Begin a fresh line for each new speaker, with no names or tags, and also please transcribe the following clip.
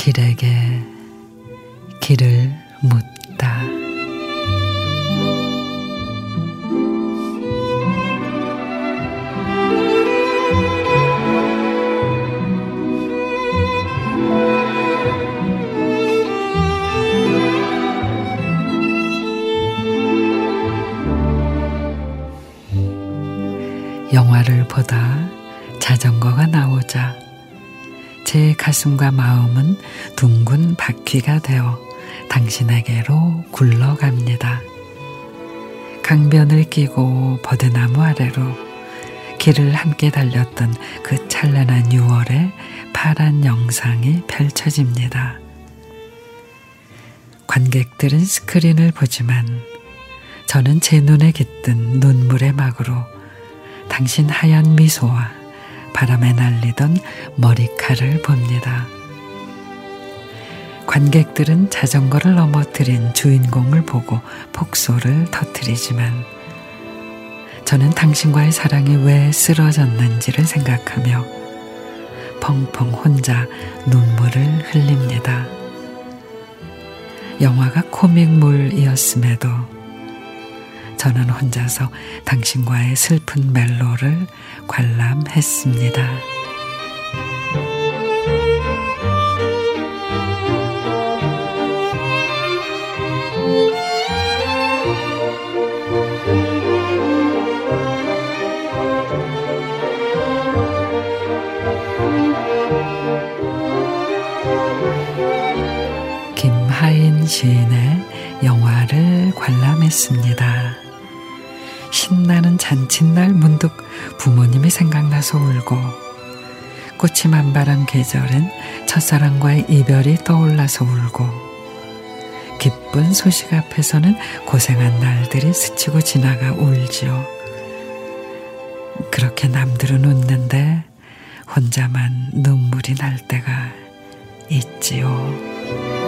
당신에게 길을 묻다. 영화를 보다 자전거가 나오자 제 가슴과 마음은 둥근 바퀴가 되어 당신에게로 굴러갑니다. 강변을 끼고 버드나무 아래로 길을 함께 달렸던 그 찬란한 6월의 파란 영상이 펼쳐집니다. 관객들은 스크린을 보지만 저는 제 눈에 깃든 눈물의 막으로 당신 하얀 미소와 바람에 날리던 머리칼을 봅니다. 관객들은 자전거를 넘어뜨린 주인공을 보고 폭소를 터뜨리지만 저는 당신과의 사랑이 왜 쓰러졌는지를 생각하며 펑펑 혼자 눈물을 흘립니다. 영화가 코믹물이었음에도 저는 혼자서 당신과의 슬픈 멜로를 관람했습니다. 김하인 시인의 영화를 관람했습니다. 신나는 잔칫날 문득 부모님이 생각나서 울고 꽃이 만발한 계절엔 첫사랑과의 이별이 떠올라서 울고 기쁜 소식 앞에서는 고생한 날들이 스치고 지나가 울지요. 그렇게 남들은 웃는데 혼자만 눈물이 날 때가 있지요.